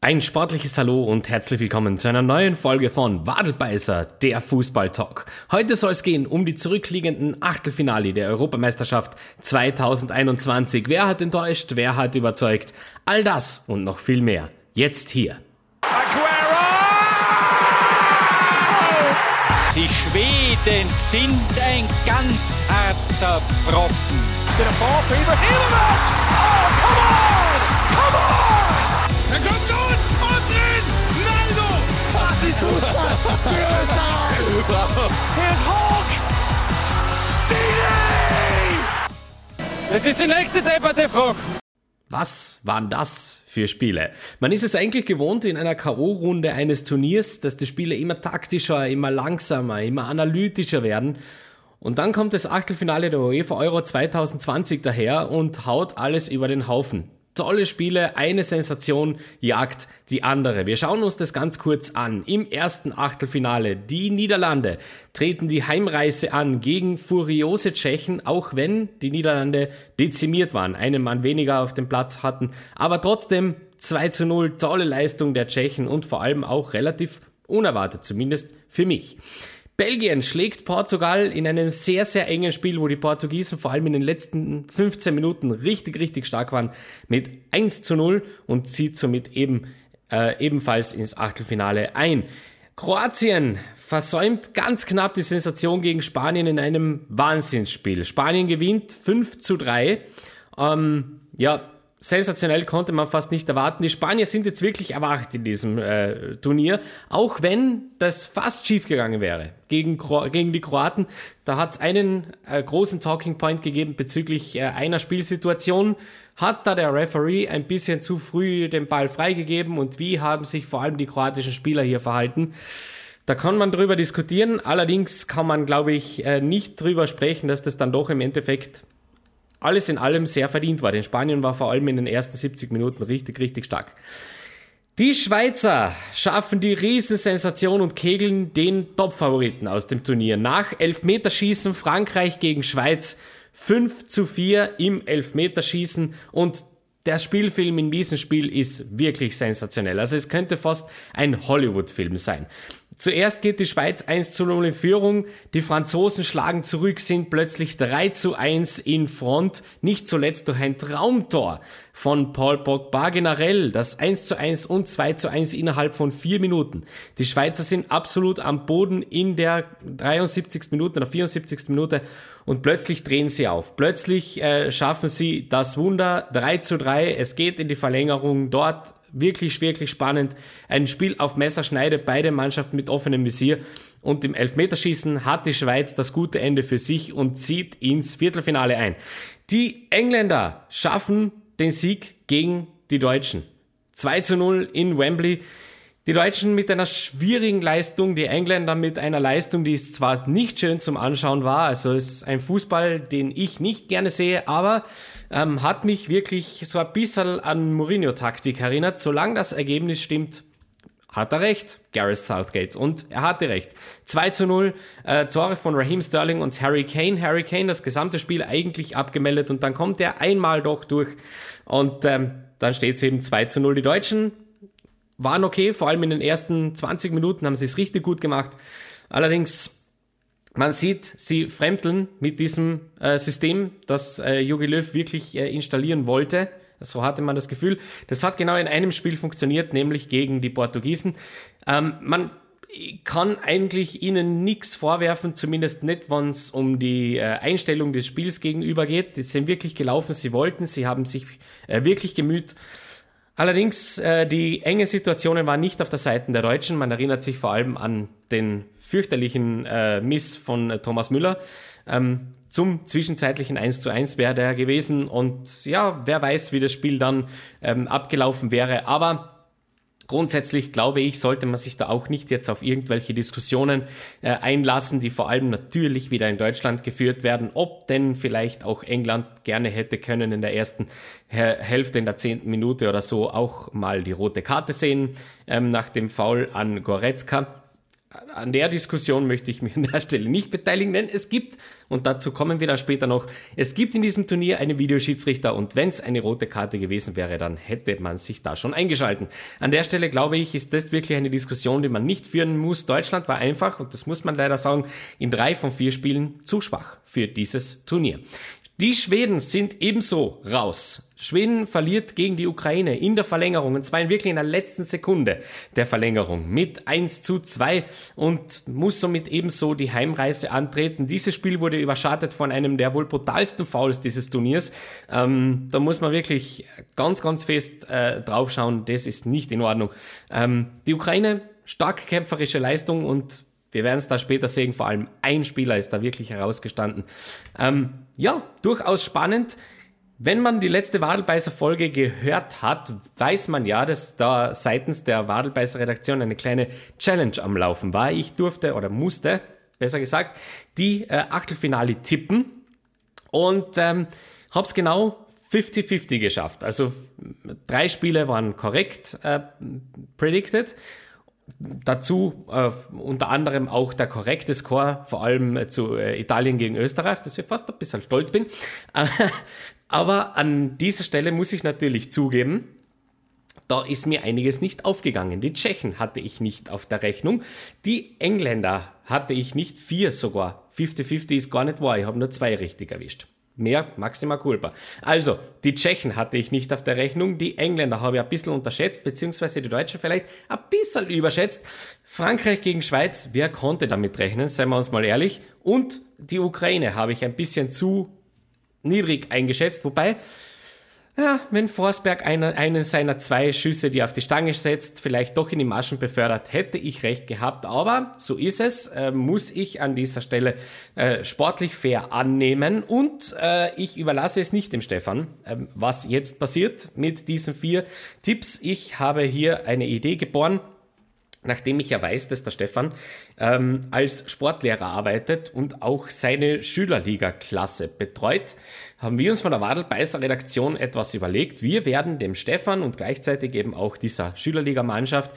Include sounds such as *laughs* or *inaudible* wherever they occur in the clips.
Ein sportliches Hallo und herzlich willkommen zu einer neuen Folge von Wadelbeißer, der Fußballtalk. Heute soll es gehen um die zurückliegenden Achtelfinale der Europameisterschaft 2021. Wer hat enttäuscht, wer hat überzeugt? All das und noch viel mehr. Jetzt hier. Aguero! Die Schweden sind ein ganz harter Brocken. Der Ibrahimovic! Oh, come on! Come on! Er kommt Fußball! Here's Hulk! Dini! Das ist die nächste Debatte, Frog. Was waren das für Spiele? Man ist es eigentlich gewohnt in einer K.O.-Runde eines Turniers, dass die Spiele immer taktischer, immer langsamer, immer analytischer werden. Und dann kommt das Achtelfinale der UEFA Euro 2020 daher und haut alles über den Haufen tolle Spiele, eine Sensation jagt die andere. Wir schauen uns das ganz kurz an. Im ersten Achtelfinale, die Niederlande treten die Heimreise an gegen furiose Tschechen, auch wenn die Niederlande dezimiert waren, einen Mann weniger auf dem Platz hatten, aber trotzdem 2 zu 0, tolle Leistung der Tschechen und vor allem auch relativ unerwartet, zumindest für mich. Belgien schlägt Portugal in einem sehr, sehr engen Spiel, wo die Portugiesen vor allem in den letzten 15 Minuten richtig, richtig stark waren, mit 1 zu 0 und zieht somit eben äh, ebenfalls ins Achtelfinale ein. Kroatien versäumt ganz knapp die Sensation gegen Spanien in einem Wahnsinnsspiel. Spanien gewinnt 5 zu 3. Ähm, ja, sensationell konnte man fast nicht erwarten. Die Spanier sind jetzt wirklich erwacht in diesem äh, Turnier, auch wenn das fast schief gegangen wäre gegen, gegen die Kroaten. Da hat es einen äh, großen Talking Point gegeben bezüglich äh, einer Spielsituation. Hat da der Referee ein bisschen zu früh den Ball freigegeben und wie haben sich vor allem die kroatischen Spieler hier verhalten? Da kann man drüber diskutieren. Allerdings kann man, glaube ich, äh, nicht drüber sprechen, dass das dann doch im Endeffekt alles in allem sehr verdient war. Denn Spanien war vor allem in den ersten 70 Minuten richtig, richtig stark. Die Schweizer schaffen die Riesensensation und kegeln den Topfavoriten aus dem Turnier. Nach Elfmeterschießen Frankreich gegen Schweiz 5 zu 4 im Elfmeterschießen und der Spielfilm in diesem Spiel ist wirklich sensationell. Also es könnte fast ein Hollywood-Film sein. Zuerst geht die Schweiz 1 zu 0 in Führung, die Franzosen schlagen zurück, sind plötzlich 3 zu 1 in Front, nicht zuletzt durch ein Traumtor von Paul Pogba generell, das 1 zu 1 und 2 zu 1 innerhalb von vier Minuten. Die Schweizer sind absolut am Boden in der 73. Minute oder 74. Minute und plötzlich drehen sie auf. Plötzlich äh, schaffen sie das Wunder 3 zu 3, es geht in die Verlängerung, dort wirklich, wirklich spannend. Ein Spiel auf Messerschneide, beide Mannschaften mit offenem Visier. Und im Elfmeterschießen hat die Schweiz das gute Ende für sich und zieht ins Viertelfinale ein. Die Engländer schaffen den Sieg gegen die Deutschen. 2 zu 0 in Wembley. Die Deutschen mit einer schwierigen Leistung, die Engländer mit einer Leistung, die zwar nicht schön zum Anschauen war, also ist ein Fußball, den ich nicht gerne sehe, aber ähm, hat mich wirklich so ein bisschen an Mourinho-Taktik erinnert. Solange das Ergebnis stimmt, hat er recht, Gareth Southgate. Und er hatte recht. 2 zu 0, äh, Tore von Raheem Sterling und Harry Kane. Harry Kane das gesamte Spiel eigentlich abgemeldet und dann kommt er einmal doch durch und ähm, dann steht es eben 2 zu 0. Die Deutschen waren okay, vor allem in den ersten 20 Minuten haben sie es richtig gut gemacht. Allerdings, man sieht, sie fremdeln mit diesem äh, System, das äh, Jogi Löw wirklich äh, installieren wollte. So hatte man das Gefühl. Das hat genau in einem Spiel funktioniert, nämlich gegen die Portugiesen. Ähm, man kann eigentlich ihnen nichts vorwerfen, zumindest nicht, wenn es um die äh, Einstellung des Spiels gegenüber geht. Die sind wirklich gelaufen, sie wollten, sie haben sich äh, wirklich gemüht. Allerdings, äh, die enge Situationen waren nicht auf der Seite der Deutschen. Man erinnert sich vor allem an den fürchterlichen äh, Miss von äh, Thomas Müller. Ähm, zum zwischenzeitlichen 1 zu 1 wäre der gewesen und ja, wer weiß, wie das Spiel dann ähm, abgelaufen wäre. Aber Grundsätzlich glaube ich, sollte man sich da auch nicht jetzt auf irgendwelche Diskussionen äh, einlassen, die vor allem natürlich wieder in Deutschland geführt werden, ob denn vielleicht auch England gerne hätte können in der ersten Hälfte, in der zehnten Minute oder so auch mal die rote Karte sehen ähm, nach dem Foul an Goretzka. An der Diskussion möchte ich mich an der Stelle nicht beteiligen, denn es gibt, und dazu kommen wir dann später noch, es gibt in diesem Turnier einen Videoschiedsrichter und wenn es eine rote Karte gewesen wäre, dann hätte man sich da schon eingeschalten. An der Stelle glaube ich, ist das wirklich eine Diskussion, die man nicht führen muss. Deutschland war einfach, und das muss man leider sagen, in drei von vier Spielen zu schwach für dieses Turnier. Die Schweden sind ebenso raus. Schweden verliert gegen die Ukraine in der Verlängerung, und zwar in wirklich in der letzten Sekunde der Verlängerung mit 1 zu 2 und muss somit ebenso die Heimreise antreten. Dieses Spiel wurde überschattet von einem der wohl brutalsten Fouls dieses Turniers. Ähm, da muss man wirklich ganz, ganz fest äh, draufschauen, das ist nicht in Ordnung. Ähm, die Ukraine, stark kämpferische Leistung und wir werden es da später sehen, vor allem ein Spieler ist da wirklich herausgestanden. Ähm, ja, durchaus spannend. Wenn man die letzte Wadelbeißer-Folge gehört hat, weiß man ja, dass da seitens der Wadelbeißer-Redaktion eine kleine Challenge am Laufen war. Ich durfte oder musste, besser gesagt, die äh, Achtelfinale tippen und ähm, habe es genau 50-50 geschafft. Also drei Spiele waren korrekt äh, predicted Dazu äh, unter anderem auch der korrekte Score, vor allem äh, zu äh, Italien gegen Österreich, dass ich fast ein bisschen stolz bin. *laughs* aber an dieser Stelle muss ich natürlich zugeben, da ist mir einiges nicht aufgegangen. Die Tschechen hatte ich nicht auf der Rechnung. Die Engländer hatte ich nicht, vier sogar. 50-50 ist gar nicht wahr, ich habe nur zwei richtig erwischt. Mehr Maxima Culpa. Also, die Tschechen hatte ich nicht auf der Rechnung, die Engländer habe ich ein bisschen unterschätzt, beziehungsweise die Deutschen vielleicht ein bisschen überschätzt. Frankreich gegen Schweiz, wer konnte damit rechnen, seien wir uns mal ehrlich. Und die Ukraine habe ich ein bisschen zu niedrig eingeschätzt, wobei ja, wenn Forsberg einen, einen seiner zwei Schüsse, die er auf die Stange setzt, vielleicht doch in die Maschen befördert, hätte ich recht gehabt. Aber so ist es, äh, muss ich an dieser Stelle äh, sportlich fair annehmen. Und äh, ich überlasse es nicht dem Stefan, ähm, was jetzt passiert mit diesen vier Tipps. Ich habe hier eine Idee geboren nachdem ich ja weiß, dass der Stefan ähm, als Sportlehrer arbeitet und auch seine Schülerliga-Klasse betreut, haben wir uns von der Wadelbeißer Redaktion etwas überlegt. Wir werden dem Stefan und gleichzeitig eben auch dieser Schülerliga-Mannschaft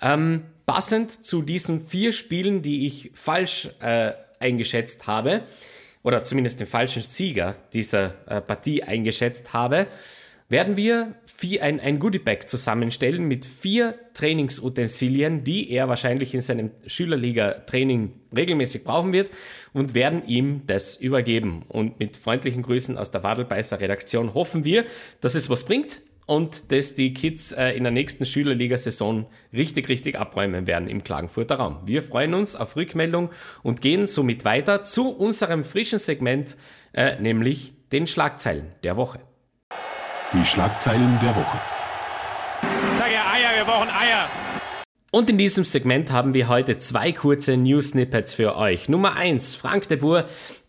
ähm, passend zu diesen vier Spielen, die ich falsch äh, eingeschätzt habe, oder zumindest den falschen Sieger dieser äh, Partie eingeschätzt habe, werden wir vier, ein, ein Goodiebag zusammenstellen mit vier Trainingsutensilien, die er wahrscheinlich in seinem Schülerliga-Training regelmäßig brauchen wird und werden ihm das übergeben. Und mit freundlichen Grüßen aus der Wadelbeißer Redaktion hoffen wir, dass es was bringt und dass die Kids äh, in der nächsten Schülerliga-Saison richtig, richtig abräumen werden im Klagenfurter Raum. Wir freuen uns auf Rückmeldung und gehen somit weiter zu unserem frischen Segment, äh, nämlich den Schlagzeilen der Woche. Die Schlagzeilen der Woche. Ich sage ja Eier, wir brauchen Eier. Und in diesem Segment haben wir heute zwei kurze News-Snippets für euch. Nummer eins: Frank de Boer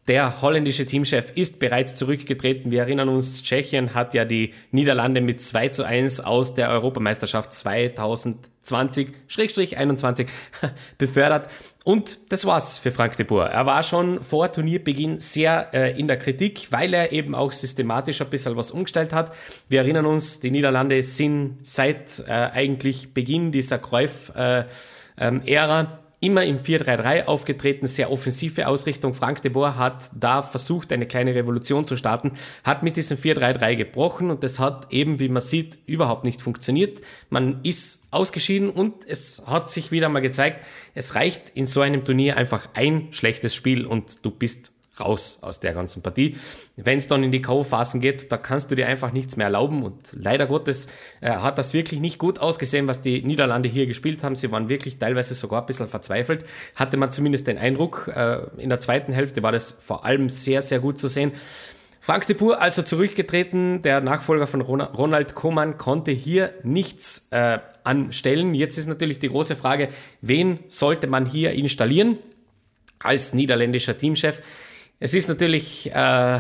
der holländische Teamchef ist bereits zurückgetreten. Wir erinnern uns, Tschechien hat ja die Niederlande mit 2 zu 1 aus der Europameisterschaft 2020-21 *laughs* befördert. Und das war's für Frank de Boer. Er war schon vor Turnierbeginn sehr äh, in der Kritik, weil er eben auch systematisch ein bisschen was umgestellt hat. Wir erinnern uns, die Niederlande sind seit äh, eigentlich Beginn dieser äh, immer im 4-3-3 aufgetreten, sehr offensive Ausrichtung. Frank de Boer hat da versucht, eine kleine Revolution zu starten, hat mit diesem 4-3-3 gebrochen und das hat eben, wie man sieht, überhaupt nicht funktioniert. Man ist ausgeschieden und es hat sich wieder mal gezeigt, es reicht in so einem Turnier einfach ein schlechtes Spiel und du bist raus aus der ganzen Partie. Wenn es dann in die K.O.-Phasen geht, da kannst du dir einfach nichts mehr erlauben und leider Gottes äh, hat das wirklich nicht gut ausgesehen, was die Niederlande hier gespielt haben. Sie waren wirklich teilweise sogar ein bisschen verzweifelt, hatte man zumindest den Eindruck. Äh, in der zweiten Hälfte war das vor allem sehr, sehr gut zu sehen. Frank de Boer also zurückgetreten, der Nachfolger von Ronald Koeman konnte hier nichts äh, anstellen. Jetzt ist natürlich die große Frage, wen sollte man hier installieren als niederländischer Teamchef? Es ist natürlich äh,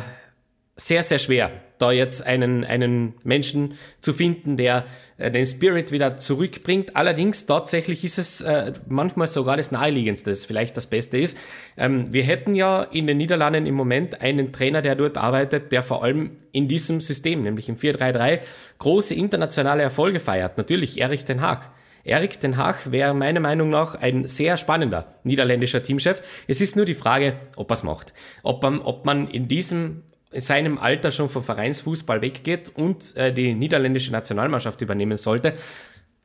sehr, sehr schwer, da jetzt einen, einen Menschen zu finden, der äh, den Spirit wieder zurückbringt. Allerdings tatsächlich ist es äh, manchmal sogar das Naheliegendste, das vielleicht das Beste ist. Ähm, wir hätten ja in den Niederlanden im Moment einen Trainer, der dort arbeitet, der vor allem in diesem System, nämlich im 4-3-3, große internationale Erfolge feiert. Natürlich Erich Den Haag. Erik Den Haag wäre meiner Meinung nach ein sehr spannender niederländischer Teamchef. Es ist nur die Frage, ob er es macht. Ob man, ob man in diesem in seinem Alter schon vom Vereinsfußball weggeht und äh, die niederländische Nationalmannschaft übernehmen sollte.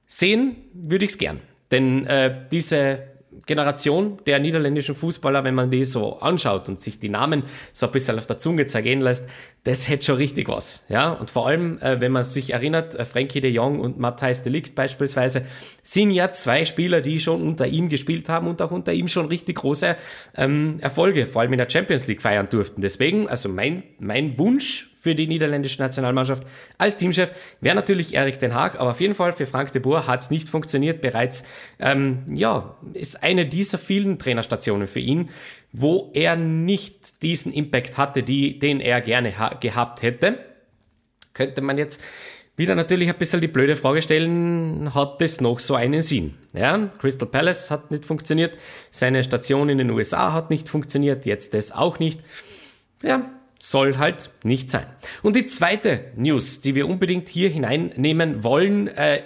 Sehen würde ich es gern. Denn äh, diese Generation der niederländischen Fußballer, wenn man die so anschaut und sich die Namen so ein bisschen auf der Zunge zergehen lässt, das hätte schon richtig was. Ja, und vor allem, äh, wenn man sich erinnert, äh, Frankie de Jong und Matthijs de Ligt beispielsweise, sind ja zwei Spieler, die schon unter ihm gespielt haben und auch unter ihm schon richtig große ähm, Erfolge, vor allem in der Champions League feiern durften. Deswegen, also mein, mein Wunsch für die niederländische Nationalmannschaft als Teamchef wäre natürlich Erik Den Haag, aber auf jeden Fall für Frank de Boer hat es nicht funktioniert. Bereits, ähm, ja, ist eine dieser vielen Trainerstationen für ihn, wo er nicht diesen Impact hatte, die, den er gerne gehabt hätte. Könnte man jetzt wieder natürlich ein bisschen die blöde Frage stellen, hat das noch so einen Sinn? Ja, Crystal Palace hat nicht funktioniert, seine Station in den USA hat nicht funktioniert, jetzt das auch nicht. Ja, soll halt nicht sein. Und die zweite News, die wir unbedingt hier hineinnehmen wollen, äh,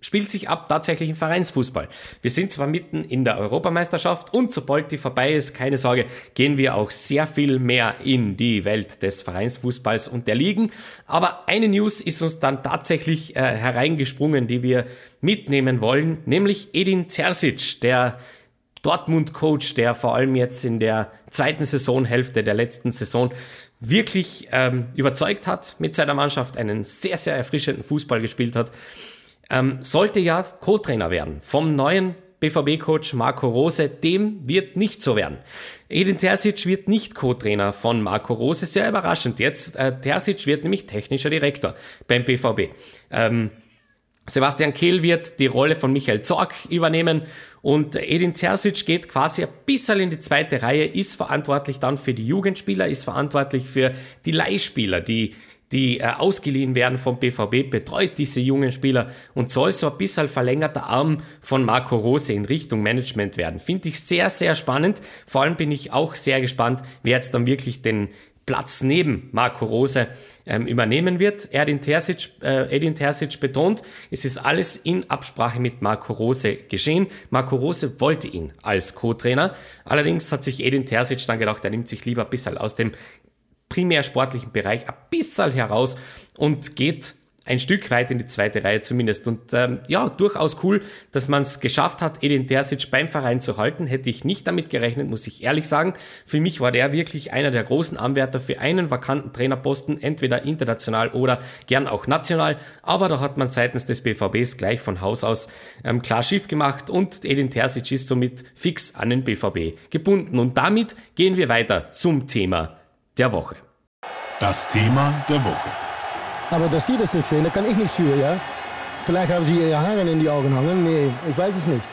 spielt sich ab tatsächlich im Vereinsfußball. Wir sind zwar mitten in der Europameisterschaft und sobald die vorbei ist, keine Sorge, gehen wir auch sehr viel mehr in die Welt des Vereinsfußballs und der Ligen. Aber eine News ist uns dann tatsächlich äh, hereingesprungen, die wir mitnehmen wollen, nämlich Edin Terzic, der Dortmund-Coach, der vor allem jetzt in der zweiten Saisonhälfte der letzten Saison wirklich ähm, überzeugt hat mit seiner Mannschaft, einen sehr, sehr erfrischenden Fußball gespielt hat, ähm, sollte ja Co-Trainer werden vom neuen BVB-Coach Marco Rose. Dem wird nicht so werden. Edin Terzic wird nicht Co-Trainer von Marco Rose. Sehr überraschend. Jetzt, äh, Terzic wird nämlich technischer Direktor beim BVB. Ähm, Sebastian Kehl wird die Rolle von Michael Zorg übernehmen und Edin Terzic geht quasi ein bisschen in die zweite Reihe, ist verantwortlich dann für die Jugendspieler, ist verantwortlich für die Leihspieler, die die äh, ausgeliehen werden vom BVB, betreut diese jungen Spieler und soll so ein bisschen verlängerter Arm von Marco Rose in Richtung Management werden. Finde ich sehr, sehr spannend. Vor allem bin ich auch sehr gespannt, wer jetzt dann wirklich den, Platz neben Marco Rose ähm, übernehmen wird. Edin Terzic, äh, Edin Terzic betont, es ist alles in Absprache mit Marco Rose geschehen. Marco Rose wollte ihn als Co-Trainer. Allerdings hat sich Edin Terzic dann gedacht, er nimmt sich lieber ein bisschen aus dem primär sportlichen Bereich ein bisschen heraus und geht ein Stück weit in die zweite Reihe zumindest. Und ähm, ja, durchaus cool, dass man es geschafft hat, Edin Terzic beim Verein zu halten. Hätte ich nicht damit gerechnet, muss ich ehrlich sagen. Für mich war der wirklich einer der großen Anwärter für einen vakanten Trainerposten, entweder international oder gern auch national. Aber da hat man seitens des BVBs gleich von Haus aus ähm, klar Schiff gemacht und Edin Terzic ist somit fix an den BVB gebunden. Und damit gehen wir weiter zum Thema der Woche. Das Thema der Woche. Aber dass Sie das nicht sehen, da kann ich nichts für, ja? Vielleicht haben Sie Ihre Haare in die Augen hangen. Nee, ich weiß es nicht.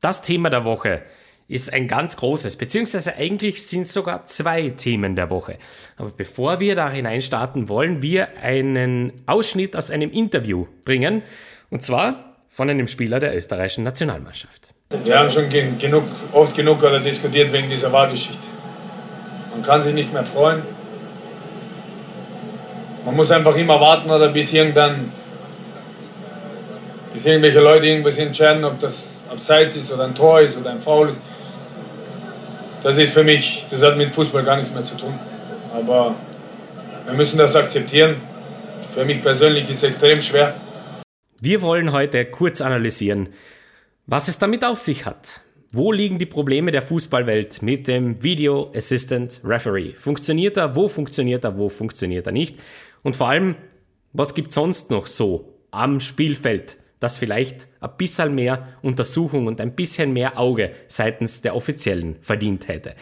Das Thema der Woche ist ein ganz großes, beziehungsweise eigentlich sind es sogar zwei Themen der Woche. Aber bevor wir da hineinstarten, wollen wir einen Ausschnitt aus einem Interview bringen. Und zwar von einem Spieler der österreichischen Nationalmannschaft. Wir haben schon genug, oft genug diskutiert wegen dieser Wahlgeschichte. Man kann sich nicht mehr freuen. Man muss einfach immer warten oder bis irgendwann, bis irgendwelche Leute irgendwas entscheiden, ob das abseits ist oder ein Tor ist oder ein Foul ist. Das ist für mich, das hat mit Fußball gar nichts mehr zu tun. Aber wir müssen das akzeptieren. Für mich persönlich ist es extrem schwer. Wir wollen heute kurz analysieren, was es damit auf sich hat. Wo liegen die Probleme der Fußballwelt mit dem Video Assistant Referee? Funktioniert er? Wo funktioniert er? Wo funktioniert er nicht? Und vor allem, was gibt sonst noch so am Spielfeld, das vielleicht ein bisschen mehr Untersuchung und ein bisschen mehr Auge seitens der Offiziellen verdient hätte.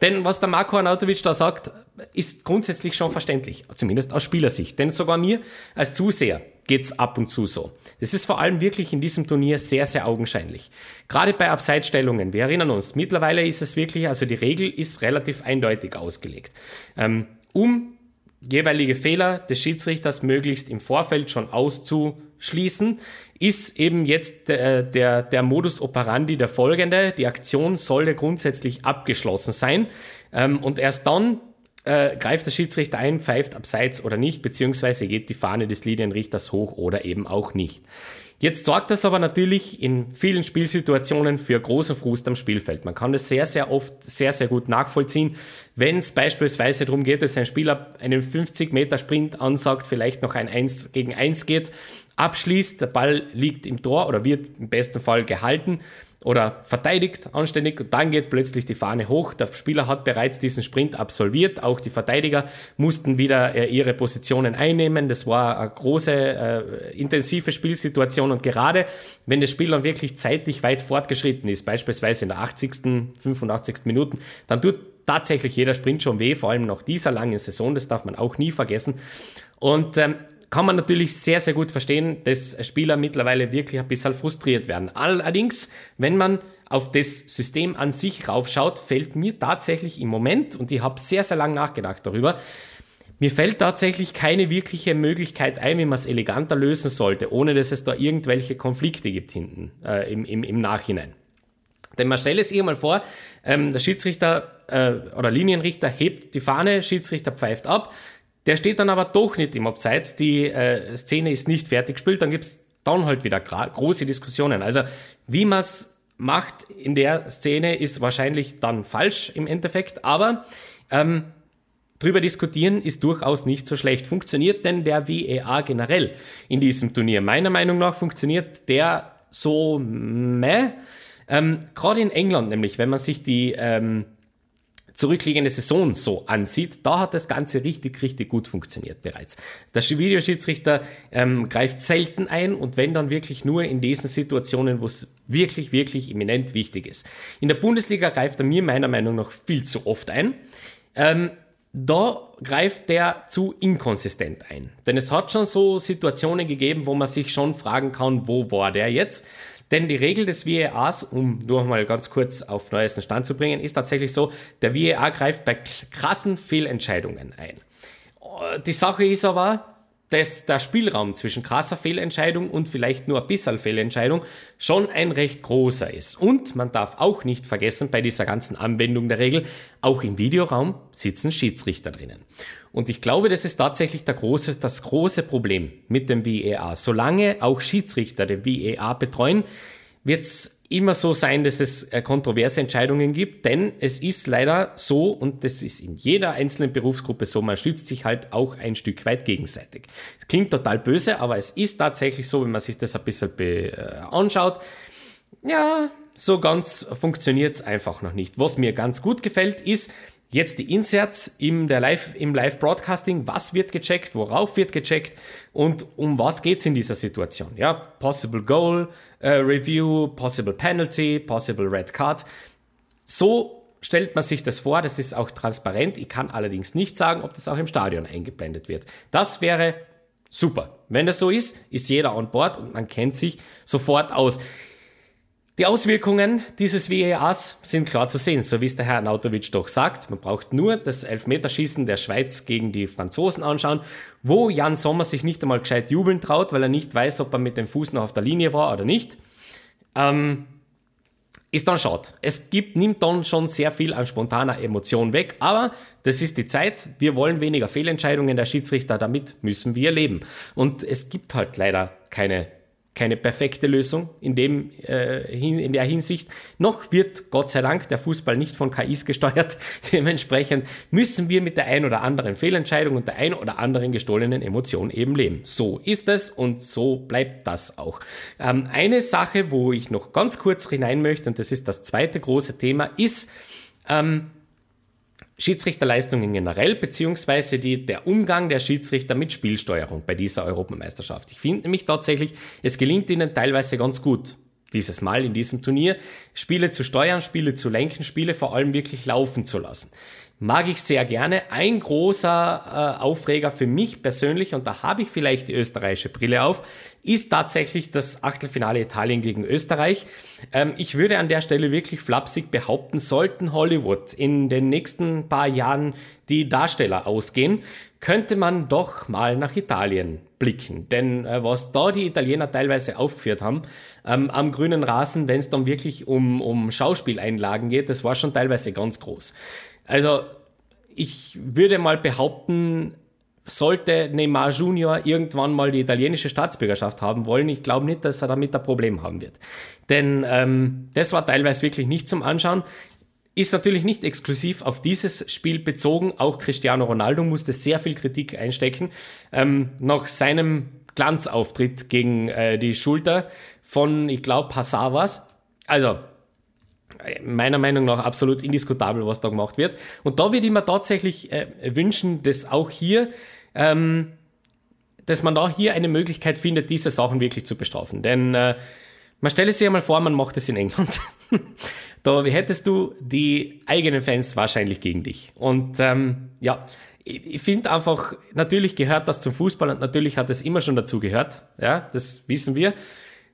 Denn was der Marco Arnautovic da sagt, ist grundsätzlich schon verständlich, zumindest aus Spielersicht. Denn sogar mir als Zuseher geht's ab und zu so. Das ist vor allem wirklich in diesem Turnier sehr, sehr augenscheinlich. Gerade bei Abseitsstellungen, wir erinnern uns, mittlerweile ist es wirklich, also die Regel ist relativ eindeutig ausgelegt. Ähm, um jeweilige Fehler des Schiedsrichters möglichst im Vorfeld schon auszuschließen, ist eben jetzt der, der, der Modus operandi der folgende. Die Aktion sollte grundsätzlich abgeschlossen sein ähm, und erst dann äh, greift der Schiedsrichter ein, pfeift abseits oder nicht, beziehungsweise geht die Fahne des Linienrichters hoch oder eben auch nicht. Jetzt sorgt das aber natürlich in vielen Spielsituationen für großen Frust am Spielfeld. Man kann das sehr, sehr oft sehr, sehr gut nachvollziehen. Wenn es beispielsweise darum geht, dass ein Spieler einen 50 Meter Sprint ansagt, vielleicht noch ein 1 gegen 1 geht, abschließt, der Ball liegt im Tor oder wird im besten Fall gehalten oder verteidigt anständig und dann geht plötzlich die Fahne hoch. Der Spieler hat bereits diesen Sprint absolviert. Auch die Verteidiger mussten wieder äh, ihre Positionen einnehmen. Das war eine große, äh, intensive Spielsituation und gerade wenn das Spiel dann wirklich zeitlich weit fortgeschritten ist, beispielsweise in der 80., 85. Minuten, dann tut tatsächlich jeder Sprint schon weh, vor allem nach dieser langen Saison, das darf man auch nie vergessen. Und ähm, kann man natürlich sehr, sehr gut verstehen, dass Spieler mittlerweile wirklich ein bisschen frustriert werden. Allerdings, wenn man auf das System an sich raufschaut, fällt mir tatsächlich im Moment, und ich habe sehr, sehr lange nachgedacht darüber, mir fällt tatsächlich keine wirkliche Möglichkeit ein, wie man es eleganter lösen sollte, ohne dass es da irgendwelche Konflikte gibt hinten äh, im, im, im Nachhinein. Denn man stelle sich mal vor, ähm, der Schiedsrichter äh, oder Linienrichter hebt die Fahne, Schiedsrichter pfeift ab, der steht dann aber doch nicht im Abseits. Die äh, Szene ist nicht fertig gespielt. Dann gibt's dann halt wieder große Diskussionen. Also wie man's macht in der Szene ist wahrscheinlich dann falsch im Endeffekt. Aber ähm, drüber diskutieren ist durchaus nicht so schlecht. Funktioniert denn der WEA generell in diesem Turnier? Meiner Meinung nach funktioniert der so meh. Ähm, Gerade in England nämlich, wenn man sich die ähm, zurückliegende Saison so ansieht, da hat das Ganze richtig, richtig gut funktioniert bereits. Der Videoschiedsrichter ähm, greift selten ein und wenn dann wirklich nur in diesen Situationen, wo es wirklich, wirklich eminent wichtig ist. In der Bundesliga greift er mir meiner Meinung nach viel zu oft ein. Ähm, da greift der zu inkonsistent ein. Denn es hat schon so Situationen gegeben, wo man sich schon fragen kann, wo war der jetzt? Denn die Regel des VARs, um nur mal ganz kurz auf neuesten Stand zu bringen, ist tatsächlich so, der VAR greift bei krassen Fehlentscheidungen ein. Die Sache ist aber, dass der Spielraum zwischen krasser Fehlentscheidung und vielleicht nur ein bisschen Fehlentscheidung schon ein recht großer ist. Und man darf auch nicht vergessen, bei dieser ganzen Anwendung der Regel, auch im Videoraum sitzen Schiedsrichter drinnen. Und ich glaube, das ist tatsächlich große, das große Problem mit dem VAR. Solange auch Schiedsrichter den VAR betreuen, wird es immer so sein, dass es äh, kontroverse Entscheidungen gibt, denn es ist leider so, und das ist in jeder einzelnen Berufsgruppe so, man schützt sich halt auch ein Stück weit gegenseitig. Das klingt total böse, aber es ist tatsächlich so, wenn man sich das ein bisschen äh, anschaut. Ja, so ganz funktioniert es einfach noch nicht. Was mir ganz gut gefällt, ist, Jetzt die Inserts im, Live, im Live-Broadcasting. Was wird gecheckt? Worauf wird gecheckt? Und um was geht's in dieser Situation? Ja, possible Goal äh, Review, possible Penalty, possible Red Card. So stellt man sich das vor. Das ist auch transparent. Ich kann allerdings nicht sagen, ob das auch im Stadion eingeblendet wird. Das wäre super. Wenn das so ist, ist jeder on board und man kennt sich sofort aus. Die Auswirkungen dieses VARs sind klar zu sehen, so wie es der Herr Nautovic doch sagt. Man braucht nur das Elfmeterschießen der Schweiz gegen die Franzosen anschauen, wo Jan Sommer sich nicht einmal gescheit jubeln traut, weil er nicht weiß, ob er mit dem Fuß noch auf der Linie war oder nicht. Ähm, ist dann schade. Es gibt, nimmt dann schon sehr viel an spontaner Emotion weg, aber das ist die Zeit. Wir wollen weniger Fehlentscheidungen der Schiedsrichter, damit müssen wir leben. Und es gibt halt leider keine keine perfekte Lösung in, dem, äh, in der Hinsicht. Noch wird Gott sei Dank der Fußball nicht von KIs gesteuert. *laughs* Dementsprechend müssen wir mit der ein oder anderen Fehlentscheidung und der ein oder anderen gestohlenen Emotion eben leben. So ist es und so bleibt das auch. Ähm, eine Sache, wo ich noch ganz kurz hinein möchte, und das ist das zweite große Thema, ist, ähm, Schiedsrichterleistungen generell, beziehungsweise die, der Umgang der Schiedsrichter mit Spielsteuerung bei dieser Europameisterschaft. Ich finde nämlich tatsächlich, es gelingt ihnen teilweise ganz gut, dieses Mal in diesem Turnier, Spiele zu steuern, Spiele zu lenken, Spiele vor allem wirklich laufen zu lassen mag ich sehr gerne. Ein großer äh, Aufreger für mich persönlich, und da habe ich vielleicht die österreichische Brille auf, ist tatsächlich das Achtelfinale Italien gegen Österreich. Ähm, ich würde an der Stelle wirklich flapsig behaupten, sollten Hollywood in den nächsten paar Jahren die Darsteller ausgehen, könnte man doch mal nach Italien blicken. Denn äh, was da die Italiener teilweise aufgeführt haben, ähm, am grünen Rasen, wenn es dann wirklich um, um Schauspieleinlagen geht, das war schon teilweise ganz groß. Also ich würde mal behaupten, sollte Neymar Junior irgendwann mal die italienische Staatsbürgerschaft haben wollen, ich glaube nicht, dass er damit ein Problem haben wird. Denn ähm, das war teilweise wirklich nicht zum Anschauen. Ist natürlich nicht exklusiv auf dieses Spiel bezogen. Auch Cristiano Ronaldo musste sehr viel Kritik einstecken. Ähm, nach seinem Glanzauftritt gegen äh, die Schulter von, ich glaube, Hazard war's. Also, meiner Meinung nach absolut indiskutabel, was da gemacht wird. Und da würde ich mir tatsächlich äh, wünschen, dass auch hier, ähm, dass man da hier eine Möglichkeit findet, diese Sachen wirklich zu bestrafen. Denn äh, man stelle sich einmal vor, man macht es in England. *laughs* da hättest du die eigenen Fans wahrscheinlich gegen dich. Und ähm, ja, ich, finde einfach, natürlich gehört das zum Fußball und natürlich hat es immer schon dazu gehört. Ja, das wissen wir.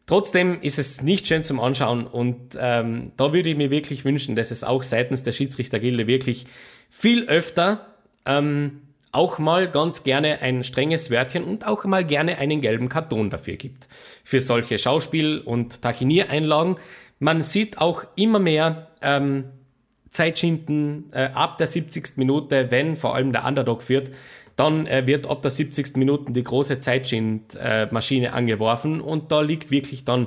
Trotzdem ist es nicht schön zum Anschauen und ähm, da würde ich mir wirklich wünschen, dass es auch seitens der Schiedsrichtergilde wirklich viel öfter ähm, auch mal ganz gerne ein strenges Wörtchen und auch mal gerne einen gelben Karton dafür gibt. Für solche Schauspiel- und Tachiniereinlagen. Man sieht auch immer mehr ähm, Zeitschinden äh, ab der 70. Minute, wenn vor allem der Underdog führt. Dann äh, wird ab der 70. Minute die große Zeitschindmaschine äh, angeworfen und da liegt wirklich dann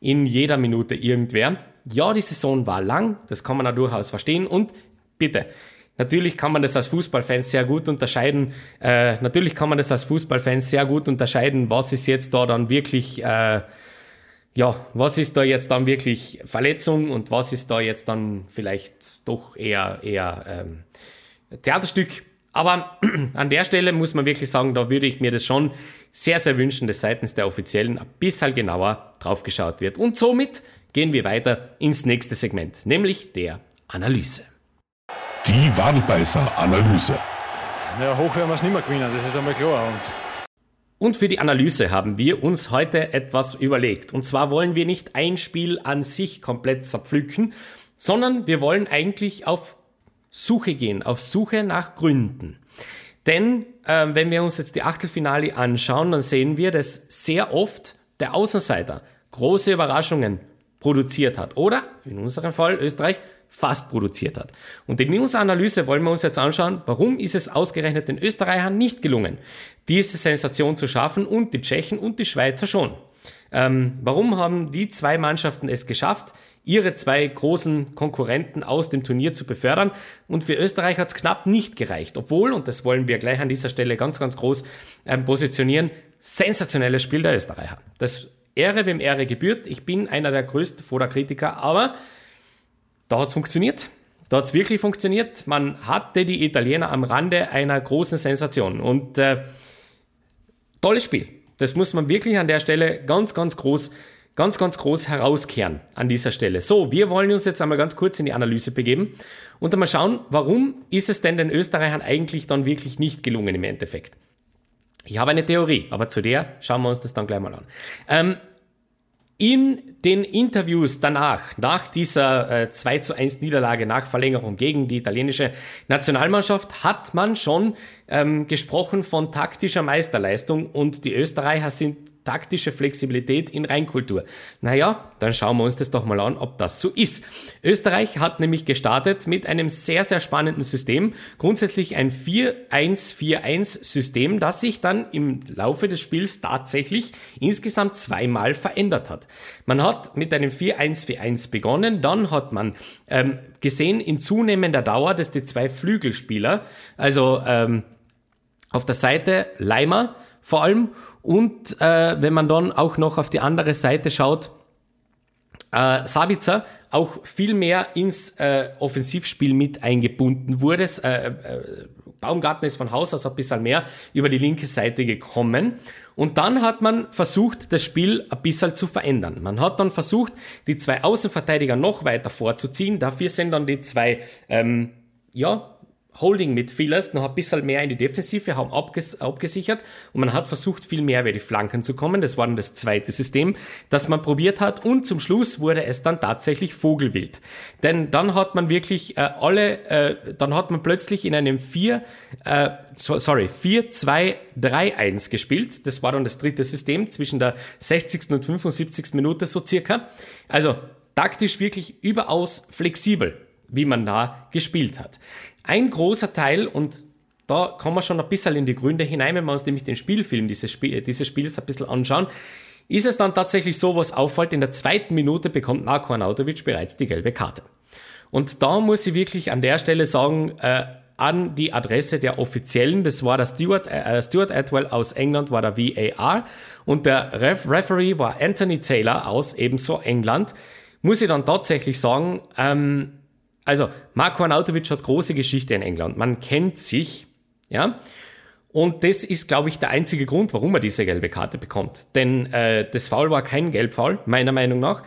in jeder Minute irgendwer. Ja, die Saison war lang, das kann man auch durchaus verstehen und bitte, Natürlich kann man das als Fußballfan sehr gut unterscheiden. Äh, natürlich kann man das als Fußballfan sehr gut unterscheiden, was ist jetzt da dann wirklich, äh, ja, was ist da jetzt dann wirklich Verletzung und was ist da jetzt dann vielleicht doch eher, eher ähm, Theaterstück. Aber *clears throat* an der Stelle muss man wirklich sagen, da würde ich mir das schon sehr, sehr wünschen, dass seitens der Offiziellen ein bisschen genauer drauf geschaut wird. Und somit gehen wir weiter ins nächste Segment, nämlich der Analyse. Die Wadenbeißer-Analyse. Ja, hoch werden wir es nicht mehr gewinnen, das ist einmal klar. Und und für die Analyse haben wir uns heute etwas überlegt. Und zwar wollen wir nicht ein Spiel an sich komplett zerpflücken, sondern wir wollen eigentlich auf Suche gehen, auf Suche nach Gründen. Denn äh, wenn wir uns jetzt die Achtelfinale anschauen, dann sehen wir, dass sehr oft der Außenseiter große Überraschungen produziert hat. Oder in unserem Fall Österreich fast produziert hat. Und in unserer Analyse wollen wir uns jetzt anschauen, warum ist es ausgerechnet den Österreichern nicht gelungen, diese Sensation zu schaffen und die Tschechen und die Schweizer schon. Ähm, warum haben die zwei Mannschaften es geschafft, ihre zwei großen Konkurrenten aus dem Turnier zu befördern. Und für Österreich hat es knapp nicht gereicht. Obwohl, und das wollen wir gleich an dieser Stelle ganz, ganz groß ähm, positionieren, sensationelles Spiel der Österreicher. Das Ehre, wem Ehre gebührt. Ich bin einer der größten Vorderkritiker, aber da hat es funktioniert. Da hat es wirklich funktioniert. Man hatte die Italiener am Rande einer großen Sensation. Und äh, tolles Spiel. Das muss man wirklich an der Stelle ganz, ganz groß ganz, ganz groß herauskehren an dieser Stelle. So, wir wollen uns jetzt einmal ganz kurz in die Analyse begeben und einmal schauen, warum ist es denn den Österreichern eigentlich dann wirklich nicht gelungen im Endeffekt? Ich habe eine Theorie, aber zu der schauen wir uns das dann gleich mal an. Ähm, in den Interviews danach, nach dieser äh, 2 zu 1 Niederlage nach Verlängerung gegen die italienische Nationalmannschaft, hat man schon ähm, gesprochen von taktischer Meisterleistung und die Österreicher sind taktische Flexibilität in Reinkultur. Naja, dann schauen wir uns das doch mal an, ob das so ist. Österreich hat nämlich gestartet mit einem sehr, sehr spannenden System. Grundsätzlich ein 4-1-4-1-System, das sich dann im Laufe des Spiels tatsächlich insgesamt zweimal verändert hat. Man hat mit einem 4-1-4-1 begonnen, dann hat man ähm, gesehen in zunehmender Dauer, dass die zwei Flügelspieler, also ähm, auf der Seite Leimer vor allem und äh, wenn man dann auch noch auf die andere Seite schaut, äh, Sabitzer auch viel mehr ins äh, Offensivspiel mit eingebunden wurde. Äh, äh, Baumgarten ist von Haus aus ein bisschen mehr über die linke Seite gekommen. Und dann hat man versucht, das Spiel ein bisschen zu verändern. Man hat dann versucht, die zwei Außenverteidiger noch weiter vorzuziehen. Dafür sind dann die zwei, ähm, ja, Holding-Midfielders noch ein bisschen mehr in die Defensive, haben abges abgesichert und man hat versucht, viel mehr über die Flanken zu kommen. Das war dann das zweite System, das man probiert hat und zum Schluss wurde es dann tatsächlich Vogelwild. Denn dann hat man wirklich äh, alle, äh, dann hat man plötzlich in einem 4, äh, so, sorry, 4-2-3-1 gespielt. Das war dann das dritte System zwischen der 60. und 75. Minute so circa. Also taktisch wirklich überaus flexibel wie man da gespielt hat. Ein großer Teil, und da kommen wir schon ein bisschen in die Gründe hinein, wenn wir uns nämlich den Spielfilm dieses, Spiel, dieses Spiels ein bisschen anschauen. Ist es dann tatsächlich so, was auffällt, in der zweiten Minute bekommt Marko Arnautovic bereits die gelbe Karte. Und da muss ich wirklich an der Stelle sagen, äh, an die Adresse der Offiziellen. Das war der Stuart, äh, Stuart Atwell aus England, war der VAR. Und der Ref Referee war Anthony Taylor aus ebenso England. Muss ich dann tatsächlich sagen, ähm, also Marko Arnautovic hat große Geschichte in England. Man kennt sich, ja. Und das ist, glaube ich, der einzige Grund, warum er diese gelbe Karte bekommt. Denn äh, das Foul war kein Gelbfoul, meiner Meinung nach.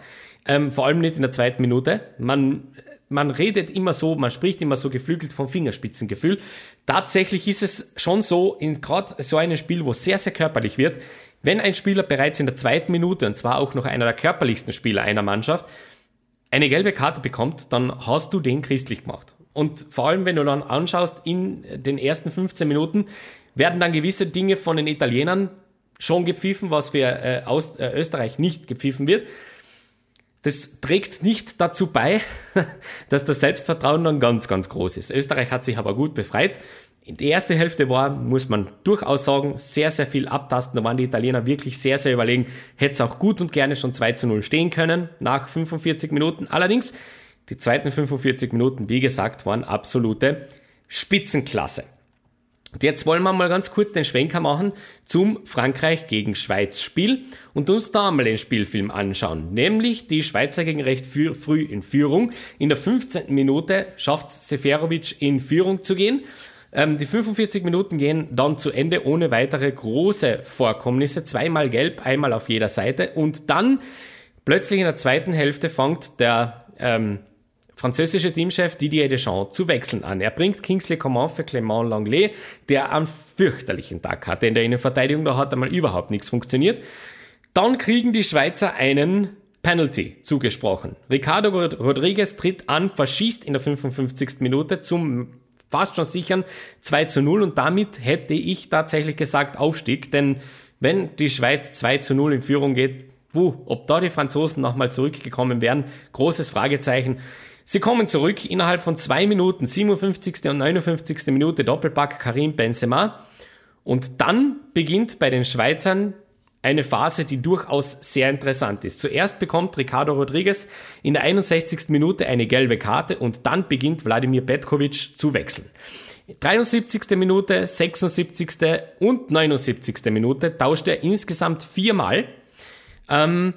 Ähm, vor allem nicht in der zweiten Minute. Man man redet immer so, man spricht immer so geflügelt vom Fingerspitzengefühl. Tatsächlich ist es schon so, in gerade so einem Spiel, wo sehr, sehr körperlich wird, wenn ein Spieler bereits in der zweiten Minute, und zwar auch noch einer der körperlichsten Spieler einer Mannschaft, eine gelbe Karte bekommt, dann hast du den christlich gemacht. Und vor allem, wenn du dann anschaust, in den ersten 15 Minuten werden dann gewisse Dinge von den Italienern schon gepfiffen, was für äh, Aus, äh, Österreich nicht gepfiffen wird. Das trägt nicht dazu bei, *laughs* dass das Selbstvertrauen dann ganz, ganz groß ist. Österreich hat sich aber gut befreit. In der ersten Hälfte war, muss man durchaus sagen, sehr, sehr viel abtasten. Da waren die Italiener wirklich sehr, sehr überlegen. Hätte es auch gut und gerne schon 2 zu 0 stehen können nach 45 Minuten. Allerdings, die zweiten 45 Minuten, wie gesagt, waren absolute Spitzenklasse. Und jetzt wollen wir mal ganz kurz den Schwenker machen zum Frankreich gegen Schweiz Spiel und uns da mal den Spielfilm anschauen. Nämlich die Schweizer gegen recht früh in Führung. In der 15. Minute schafft Seferovic in Führung zu gehen. Ähm, die 45 Minuten gehen dann zu Ende ohne weitere große Vorkommnisse. Zweimal gelb, einmal auf jeder Seite. Und dann plötzlich in der zweiten Hälfte fängt der ähm, französische Teamchef Didier Deschamps zu wechseln an. Er bringt Kingsley Coman für Clément Langlais, der einen fürchterlichen Tag hatte. In der Innenverteidigung, da hat einmal überhaupt nichts funktioniert. Dann kriegen die Schweizer einen Penalty zugesprochen. Ricardo Rodriguez tritt an, verschießt in der 55. Minute zum fast schon sichern 2 zu 0 und damit hätte ich tatsächlich gesagt Aufstieg, denn wenn die Schweiz 2 zu 0 in Führung geht, wo, ob da die Franzosen nochmal zurückgekommen wären, großes Fragezeichen. Sie kommen zurück innerhalb von zwei Minuten, 57. und 59. Minute Doppelpack Karim Benzema. Und dann beginnt bei den Schweizern eine Phase, die durchaus sehr interessant ist. Zuerst bekommt Ricardo Rodriguez in der 61. Minute eine gelbe Karte und dann beginnt Wladimir Petkovic zu wechseln. 73. Minute, 76. und 79. Minute tauscht er insgesamt viermal. Ähm,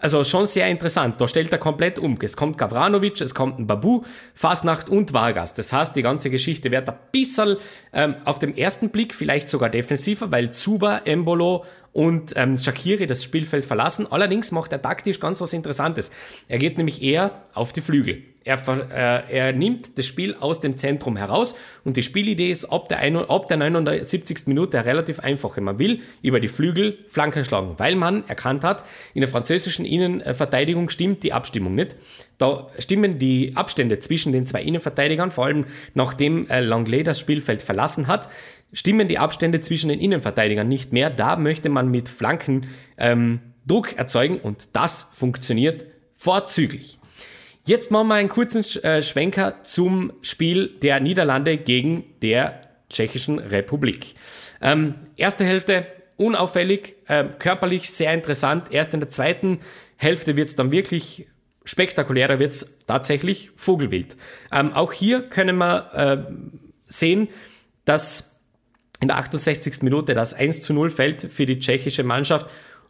also schon sehr interessant. Da stellt er komplett um. Es kommt Gavranovic, es kommt ein Babu, Fasnacht und Vargas. Das heißt, die ganze Geschichte wird ein bisschen ähm, auf dem ersten Blick vielleicht sogar defensiver, weil Zuba, Embolo und ähm, Shakiri das Spielfeld verlassen. Allerdings macht er taktisch ganz was Interessantes. Er geht nämlich eher auf die Flügel. Er, äh, er nimmt das Spiel aus dem Zentrum heraus und die Spielidee ist ab der, ein, ab der 79. Minute relativ einfach. Man will über die Flügel Flanken schlagen, weil man erkannt hat, in der französischen Innenverteidigung stimmt die Abstimmung nicht. Da stimmen die Abstände zwischen den zwei Innenverteidigern, vor allem nachdem äh, Langlais das Spielfeld verlassen hat, stimmen die Abstände zwischen den Innenverteidigern nicht mehr. Da möchte man mit Flanken ähm, Druck erzeugen und das funktioniert vorzüglich. Jetzt machen wir einen kurzen äh, Schwenker zum Spiel der Niederlande gegen der Tschechischen Republik. Ähm, erste Hälfte unauffällig, äh, körperlich sehr interessant. Erst in der zweiten Hälfte wird es dann wirklich spektakulärer, wird es tatsächlich Vogelwild. Ähm, auch hier können wir äh, sehen, dass in der 68. Minute das 1 zu 0 fällt für die tschechische Mannschaft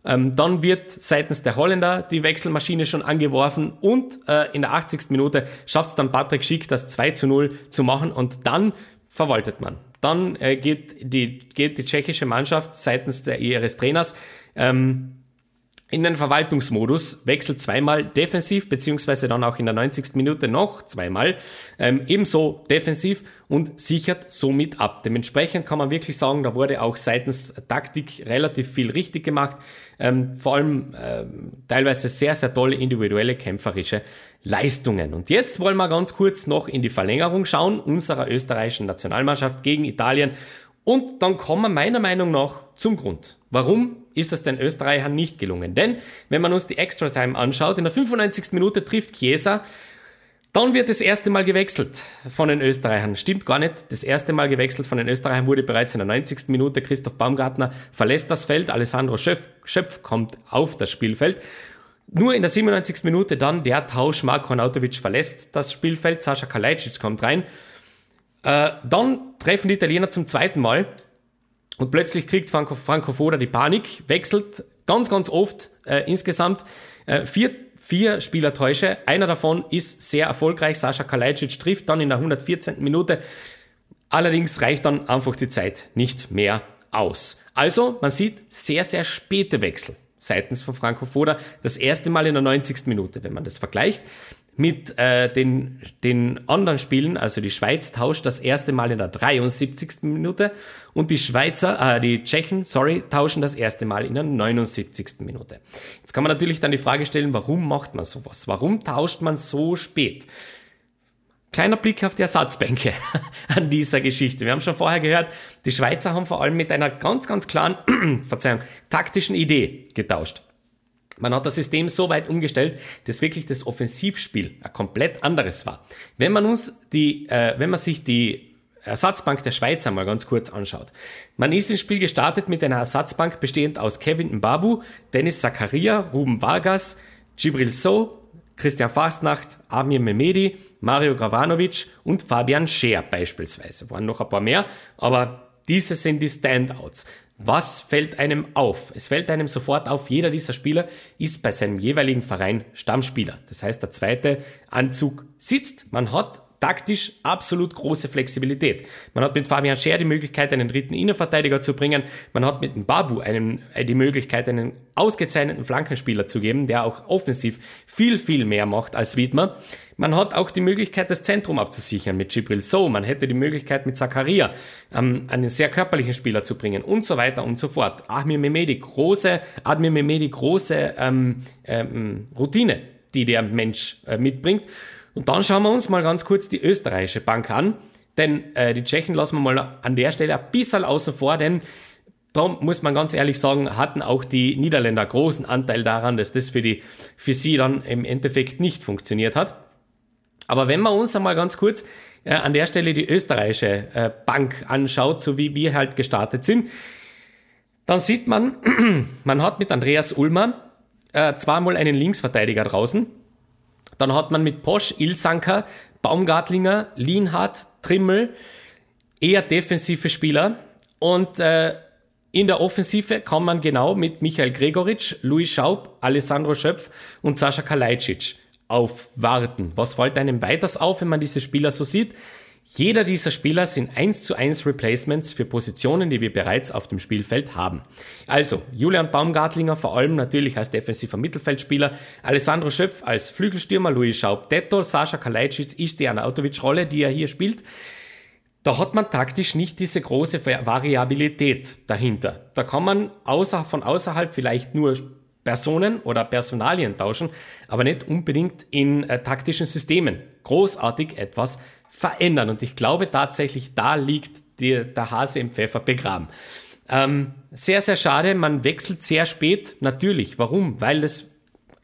ähm, dann wird seitens der Holländer die Wechselmaschine schon angeworfen und äh, in der 80. Minute schafft es dann Patrick Schick, das 2 zu 0 zu machen und dann verwaltet man. Dann äh, geht, die, geht die tschechische Mannschaft seitens der, ihres Trainers ähm, in den Verwaltungsmodus, wechselt zweimal defensiv, beziehungsweise dann auch in der 90. Minute noch zweimal, ähm, ebenso defensiv und sichert somit ab. Dementsprechend kann man wirklich sagen, da wurde auch seitens Taktik relativ viel richtig gemacht, ähm, vor allem äh, teilweise sehr, sehr tolle individuelle kämpferische Leistungen. Und jetzt wollen wir ganz kurz noch in die Verlängerung schauen, unserer österreichischen Nationalmannschaft gegen Italien und dann kommen wir meiner Meinung nach zum Grund. Warum ist das den Österreichern nicht gelungen? Denn wenn man uns die Extra Time anschaut, in der 95. Minute trifft Chiesa Dann wird das erste Mal gewechselt von den Österreichern. Stimmt gar nicht. Das erste Mal gewechselt von den Österreichern wurde bereits in der 90. Minute. Christoph Baumgartner verlässt das Feld. Alessandro Schöpf, Schöpf kommt auf das Spielfeld. Nur in der 97. Minute dann der Tausch. Marko Arnautovic verlässt das Spielfeld. Sascha Kalajdzic kommt rein. Äh, dann treffen die Italiener zum zweiten Mal. Und plötzlich kriegt Franco, Franco Foda die Panik, wechselt ganz, ganz oft äh, insgesamt äh, vier vier Spielertäusche. Einer davon ist sehr erfolgreich. Sascha Kalajdzic trifft dann in der 114. Minute. Allerdings reicht dann einfach die Zeit nicht mehr aus. Also, man sieht sehr, sehr späte Wechsel seitens von Franco Foda. Das erste Mal in der 90. Minute, wenn man das vergleicht mit äh, den, den anderen Spielen, also die Schweiz tauscht das erste Mal in der 73. Minute und die Schweizer, äh, die Tschechen, sorry, tauschen das erste Mal in der 79. Minute. Jetzt kann man natürlich dann die Frage stellen, warum macht man sowas? Warum tauscht man so spät? Kleiner Blick auf die Ersatzbänke *laughs* an dieser Geschichte. Wir haben schon vorher gehört, die Schweizer haben vor allem mit einer ganz, ganz klaren, *clears throat* Verzeihung, taktischen Idee getauscht. Man hat das System so weit umgestellt, dass wirklich das Offensivspiel ein komplett anderes war. Wenn man uns die, äh, wenn man sich die Ersatzbank der Schweiz einmal ganz kurz anschaut. Man ist ins Spiel gestartet mit einer Ersatzbank bestehend aus Kevin Mbabu, Dennis Zakaria, Ruben Vargas, Gibril So, Christian Fastnacht, Amir Mehmedi, Mario Gravanovic und Fabian Scheer beispielsweise. Waren noch ein paar mehr, aber diese sind die Standouts. Was fällt einem auf? Es fällt einem sofort auf, jeder dieser Spieler ist bei seinem jeweiligen Verein Stammspieler. Das heißt, der zweite Anzug sitzt. Man hat taktisch absolut große Flexibilität. Man hat mit Fabian Scher die Möglichkeit, einen dritten Innenverteidiger zu bringen. Man hat mit Babu einen, äh, die Möglichkeit, einen ausgezeichneten Flankenspieler zu geben, der auch offensiv viel, viel mehr macht als Wiedmer. Man hat auch die Möglichkeit, das Zentrum abzusichern mit Gibril So. Man hätte die Möglichkeit, mit Zakaria ähm, einen sehr körperlichen Spieler zu bringen und so weiter und so fort. Admir Mehmedi, große, Admir Mehmedi, große ähm, ähm, Routine, die der Mensch äh, mitbringt. Und dann schauen wir uns mal ganz kurz die österreichische Bank an, denn äh, die Tschechen lassen wir mal an der Stelle ein bisschen außen vor, denn da muss man ganz ehrlich sagen, hatten auch die Niederländer großen Anteil daran, dass das für, die, für sie dann im Endeffekt nicht funktioniert hat. Aber wenn man uns einmal ganz kurz äh, an der Stelle die österreichische äh, Bank anschaut, so wie wir halt gestartet sind, dann sieht man, *clears throat* man hat mit Andreas Ulmer äh, zweimal einen Linksverteidiger draußen, dann hat man mit Posch, Ilsanker, Baumgartlinger, Lienhardt, Trimmel eher defensive Spieler. Und äh, in der Offensive kann man genau mit Michael Gregoritsch, Louis Schaub, Alessandro Schöpf und Sascha Kalajdzic aufwarten. Was fällt einem weiters auf, wenn man diese Spieler so sieht? Jeder dieser Spieler sind 1 zu 1 Replacements für Positionen, die wir bereits auf dem Spielfeld haben. Also, Julian Baumgartlinger vor allem natürlich als defensiver Mittelfeldspieler, Alessandro Schöpf als Flügelstürmer, Louis Schaub Detto, Sascha Kalajdzic ist die Anautovic-Rolle, die er hier spielt. Da hat man taktisch nicht diese große Variabilität dahinter. Da kann man außer, von außerhalb vielleicht nur Personen oder Personalien tauschen, aber nicht unbedingt in äh, taktischen Systemen großartig etwas verändern. Und ich glaube tatsächlich, da liegt die, der Hase im Pfeffer begraben. Ähm, sehr, sehr schade. Man wechselt sehr spät. Natürlich. Warum? Weil es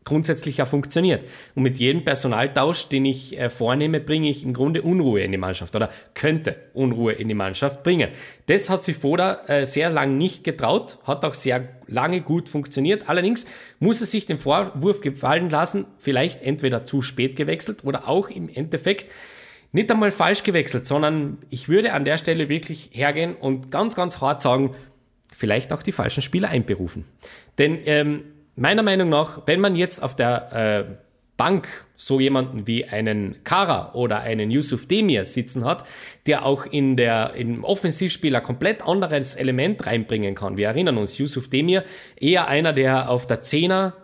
grundsätzlich ja funktioniert. Und mit jedem Personaltausch, den ich äh, vornehme, bringe ich im Grunde Unruhe in die Mannschaft oder könnte Unruhe in die Mannschaft bringen. Das hat sich Foda äh, sehr lange nicht getraut, hat auch sehr lange gut funktioniert. Allerdings muss er sich den Vorwurf gefallen lassen, vielleicht entweder zu spät gewechselt oder auch im Endeffekt nicht einmal falsch gewechselt, sondern ich würde an der Stelle wirklich hergehen und ganz, ganz hart sagen, vielleicht auch die falschen Spieler einberufen. Denn ähm, meiner Meinung nach, wenn man jetzt auf der äh, Bank so jemanden wie einen Kara oder einen Yusuf Demir sitzen hat, der auch in der, im Offensivspiel ein komplett anderes Element reinbringen kann. Wir erinnern uns, Yusuf Demir, eher einer, der auf der Zehner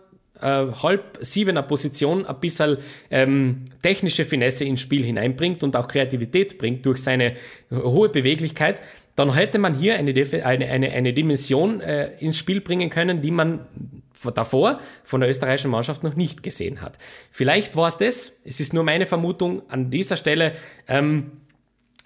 äh, halb siebener Position ein bisschen ähm, technische Finesse ins Spiel hineinbringt und auch Kreativität bringt durch seine hohe Beweglichkeit, dann hätte man hier eine, eine, eine, eine Dimension äh, ins Spiel bringen können, die man davor von der österreichischen Mannschaft noch nicht gesehen hat. Vielleicht war es das, es ist nur meine Vermutung an dieser Stelle. Ähm,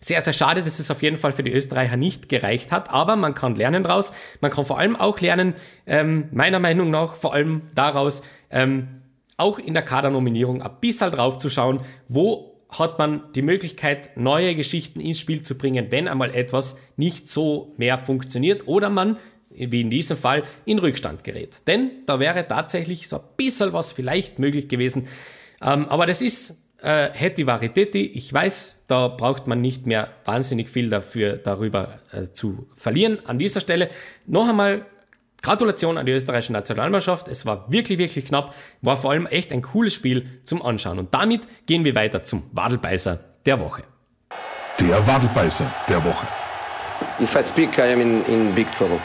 sehr, sehr schade, dass es auf jeden Fall für die Österreicher nicht gereicht hat, aber man kann lernen daraus. Man kann vor allem auch lernen, ähm, meiner Meinung nach, vor allem daraus, ähm, auch in der Kadernominierung ein bisschen drauf zu schauen, wo hat man die Möglichkeit, neue Geschichten ins Spiel zu bringen, wenn einmal etwas nicht so mehr funktioniert oder man, wie in diesem Fall, in Rückstand gerät. Denn da wäre tatsächlich so ein bisschen was vielleicht möglich gewesen. Ähm, aber das ist äh, Hetty Varietetti. Ich weiß, da braucht man nicht mehr wahnsinnig viel dafür, darüber äh, zu verlieren. An dieser Stelle noch einmal Gratulation an die österreichische Nationalmannschaft. Es war wirklich, wirklich knapp. War vor allem echt ein cooles Spiel zum Anschauen. Und damit gehen wir weiter zum Wadelbeißer der Woche. Der Wadelbeißer der Woche. If I speak, I am in, in big trouble.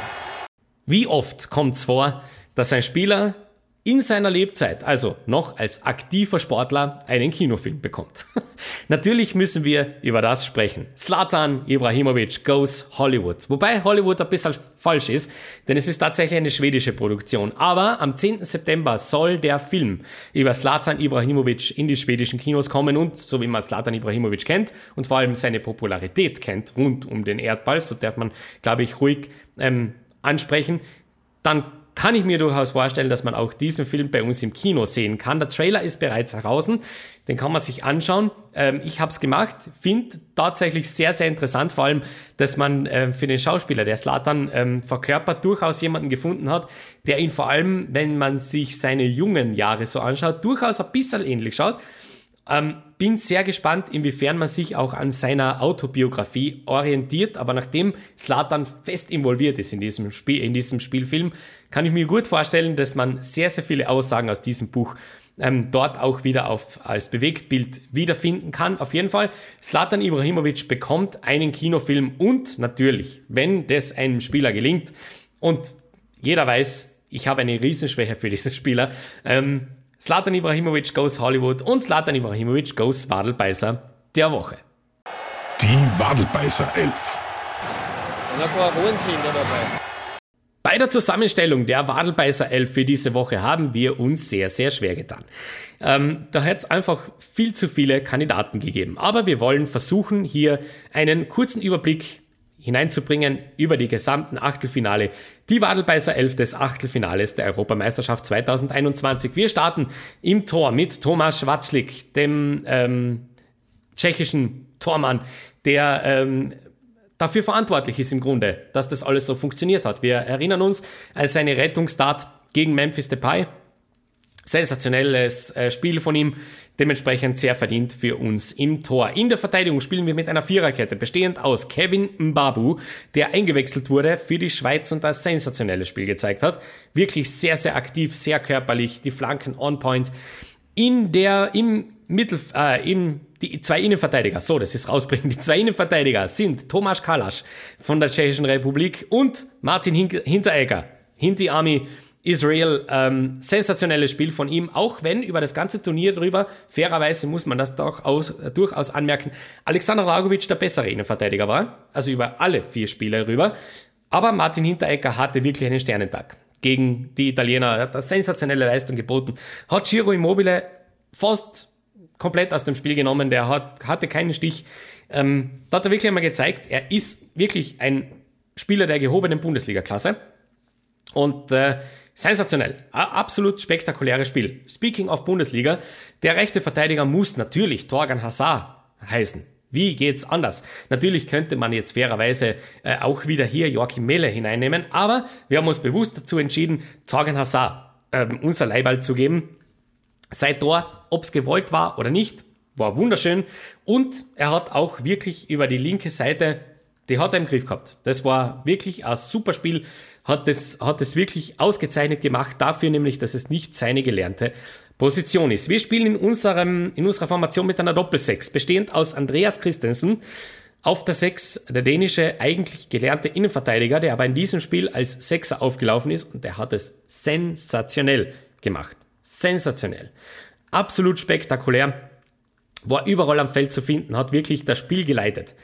Wie oft kommt es vor, dass ein Spieler in seiner Lebzeit, also noch als aktiver Sportler, einen Kinofilm bekommt. *laughs* Natürlich müssen wir über das sprechen. Slatan Ibrahimovic goes Hollywood. Wobei Hollywood ein bisschen falsch ist, denn es ist tatsächlich eine schwedische Produktion. Aber am 10. September soll der Film über Slatan Ibrahimovic in die schwedischen Kinos kommen und, so wie man Slatan Ibrahimovic kennt und vor allem seine Popularität kennt rund um den Erdball, so darf man, glaube ich, ruhig ähm, ansprechen, dann kann ich mir durchaus vorstellen, dass man auch diesen Film bei uns im Kino sehen kann. Der Trailer ist bereits heraus, den kann man sich anschauen. Ähm, ich habe es gemacht, finde tatsächlich sehr, sehr interessant, vor allem, dass man ähm, für den Schauspieler, der Slatan ähm, verkörpert, durchaus jemanden gefunden hat, der ihn vor allem, wenn man sich seine jungen Jahre so anschaut, durchaus ein bisschen ähnlich schaut. Ähm, bin sehr gespannt, inwiefern man sich auch an seiner Autobiografie orientiert. Aber nachdem Slatan fest involviert ist in diesem, Spiel, in diesem Spielfilm, kann ich mir gut vorstellen, dass man sehr, sehr viele Aussagen aus diesem Buch ähm, dort auch wieder auf, als Bewegtbild wiederfinden kann. Auf jeden Fall, Slatan Ibrahimovic bekommt einen Kinofilm und natürlich, wenn das einem Spieler gelingt und jeder weiß, ich habe eine Riesenschwäche für diesen Spieler, ähm, Slatan Ibrahimovic goes Hollywood und Slatan Ibrahimovic goes Wadelbeißer der Woche. Die Wadelbeißer 11. Und ein paar Hohenkinder dabei. Bei der Zusammenstellung der Wadelbeißer 11 für diese Woche haben wir uns sehr, sehr schwer getan. Ähm, da hat es einfach viel zu viele Kandidaten gegeben. Aber wir wollen versuchen, hier einen kurzen Überblick hineinzubringen über die gesamten Achtelfinale, die Wadelbeißer 11 des Achtelfinales der Europameisterschaft 2021. Wir starten im Tor mit Thomas Schwatzlik, dem ähm, tschechischen Tormann, der ähm, dafür verantwortlich ist im Grunde, dass das alles so funktioniert hat. Wir erinnern uns an seine Rettungsstart gegen Memphis Depay, sensationelles äh, Spiel von ihm, dementsprechend sehr verdient für uns im Tor. In der Verteidigung spielen wir mit einer Viererkette, bestehend aus Kevin Mbabu, der eingewechselt wurde für die Schweiz und das sensationelle Spiel gezeigt hat. Wirklich sehr, sehr aktiv, sehr körperlich, die Flanken on point. In der, im Mittel, äh, im, die zwei Innenverteidiger, so, das ist rausbringen, die zwei Innenverteidiger sind Tomasz Kalasch von der Tschechischen Republik und Martin Hinteregger, Hinti Army Israel, ähm, sensationelles Spiel von ihm, auch wenn über das ganze Turnier drüber, fairerweise muss man das doch aus, äh, durchaus anmerken, Alexander Dragovic der bessere Innenverteidiger war, also über alle vier Spiele rüber. Aber Martin Hinteregger hatte wirklich einen Sternentag gegen die Italiener, er hat eine sensationelle Leistung geboten, hat Giro Immobile fast komplett aus dem Spiel genommen, der hat, hatte keinen Stich. Ähm, da hat er wirklich einmal gezeigt, er ist wirklich ein Spieler der gehobenen Bundesliga-Klasse. Und äh, Sensationell. Absolut spektakuläres Spiel. Speaking of Bundesliga, der rechte Verteidiger muss natürlich Torgan Hazard heißen. Wie geht's anders? Natürlich könnte man jetzt fairerweise äh, auch wieder hier Joachim Mele hineinnehmen, aber wir haben uns bewusst dazu entschieden, Torgan Hazard äh, unser Leihball zu geben. Sein Tor, ob's gewollt war oder nicht, war wunderschön und er hat auch wirklich über die linke Seite, die hat er im Griff gehabt. Das war wirklich ein super Spiel hat es, hat es wirklich ausgezeichnet gemacht, dafür nämlich, dass es nicht seine gelernte Position ist. Wir spielen in, unserem, in unserer Formation mit einer Doppelsechs, bestehend aus Andreas Christensen, auf der Sechs der dänische eigentlich gelernte Innenverteidiger, der aber in diesem Spiel als Sechser aufgelaufen ist und der hat es sensationell gemacht. Sensationell. Absolut spektakulär. War überall am Feld zu finden, hat wirklich das Spiel geleitet.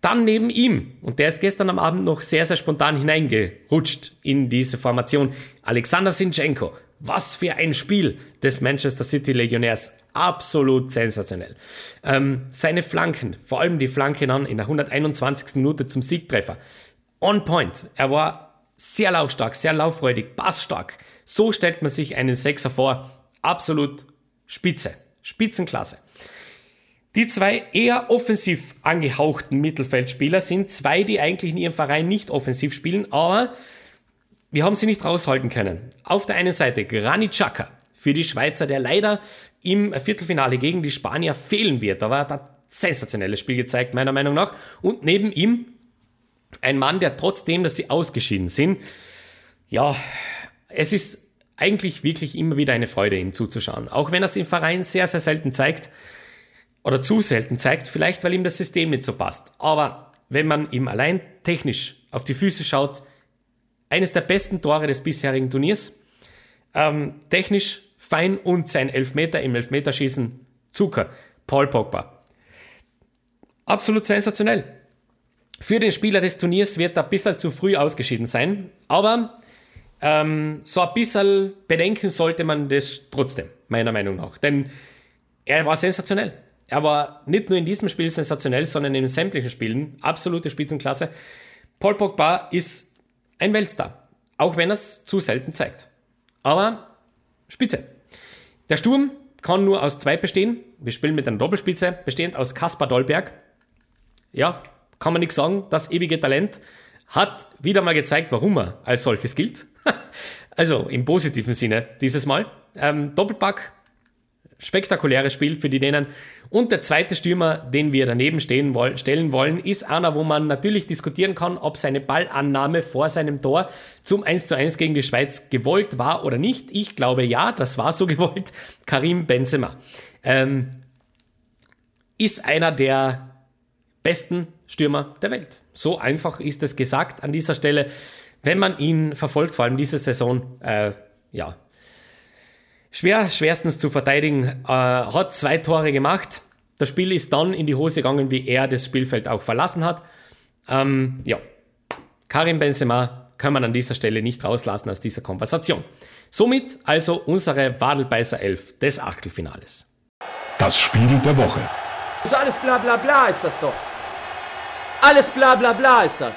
Dann neben ihm, und der ist gestern am Abend noch sehr, sehr spontan hineingerutscht in diese Formation, Alexander Sinchenko. Was für ein Spiel des Manchester City Legionärs. Absolut sensationell. Ähm, seine Flanken, vor allem die Flanke dann in der 121. Minute zum Siegtreffer. On point. Er war sehr laufstark, sehr lauffreudig, passstark. So stellt man sich einen Sechser vor. Absolut spitze. Spitzenklasse. Die zwei eher offensiv angehauchten Mittelfeldspieler sind zwei, die eigentlich in ihrem Verein nicht offensiv spielen, aber wir haben sie nicht raushalten können. Auf der einen Seite Granit Xhaka für die Schweizer, der leider im Viertelfinale gegen die Spanier fehlen wird. Da war er sensationelles Spiel gezeigt, meiner Meinung nach. Und neben ihm ein Mann, der trotzdem, dass sie ausgeschieden sind, ja, es ist eigentlich wirklich immer wieder eine Freude, ihm zuzuschauen. Auch wenn er es im Verein sehr, sehr selten zeigt oder zu selten zeigt, vielleicht weil ihm das System nicht so passt. Aber wenn man ihm allein technisch auf die Füße schaut, eines der besten Tore des bisherigen Turniers, ähm, technisch fein und sein Elfmeter im Elfmeterschießen Zucker, Paul Pogba. Absolut sensationell. Für den Spieler des Turniers wird er ein bisschen zu früh ausgeschieden sein, aber ähm, so ein bisschen bedenken sollte man das trotzdem, meiner Meinung nach. Denn er war sensationell. Er war nicht nur in diesem Spiel sensationell, sondern in sämtlichen Spielen absolute Spitzenklasse. Paul Pogba ist ein Weltstar, auch wenn er es zu selten zeigt. Aber Spitze. Der Sturm kann nur aus zwei bestehen. Wir spielen mit einer Doppelspitze, bestehend aus Kaspar Dolberg. Ja, kann man nichts sagen. Das ewige Talent hat wieder mal gezeigt, warum er als solches gilt. *laughs* also im positiven Sinne dieses Mal. Ähm, Doppelpack, spektakuläres Spiel für die Dänen. Und der zweite Stürmer, den wir daneben stehen, stellen wollen, ist einer, wo man natürlich diskutieren kann, ob seine Ballannahme vor seinem Tor zum 1 zu 1 gegen die Schweiz gewollt war oder nicht. Ich glaube ja, das war so *laughs* gewollt. Karim Benzema. Ähm, ist einer der besten Stürmer der Welt. So einfach ist es gesagt an dieser Stelle, wenn man ihn verfolgt, vor allem diese Saison. Äh, ja, schwer, schwerstens zu verteidigen. Äh, hat zwei Tore gemacht. Das Spiel ist dann in die Hose gegangen, wie er das Spielfeld auch verlassen hat. Ähm, ja, Karim Benzema kann man an dieser Stelle nicht rauslassen aus dieser Konversation. Somit also unsere Wadelbeißer 11 des Achtelfinales. Das Spiel der Woche. So alles bla bla bla ist das doch. Alles bla bla bla ist das.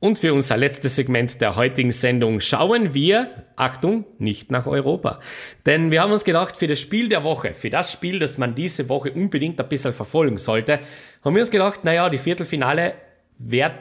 Und für unser letztes Segment der heutigen Sendung schauen wir, Achtung, nicht nach Europa. Denn wir haben uns gedacht, für das Spiel der Woche, für das Spiel, das man diese Woche unbedingt ein bisschen verfolgen sollte, haben wir uns gedacht, naja, die Viertelfinale wird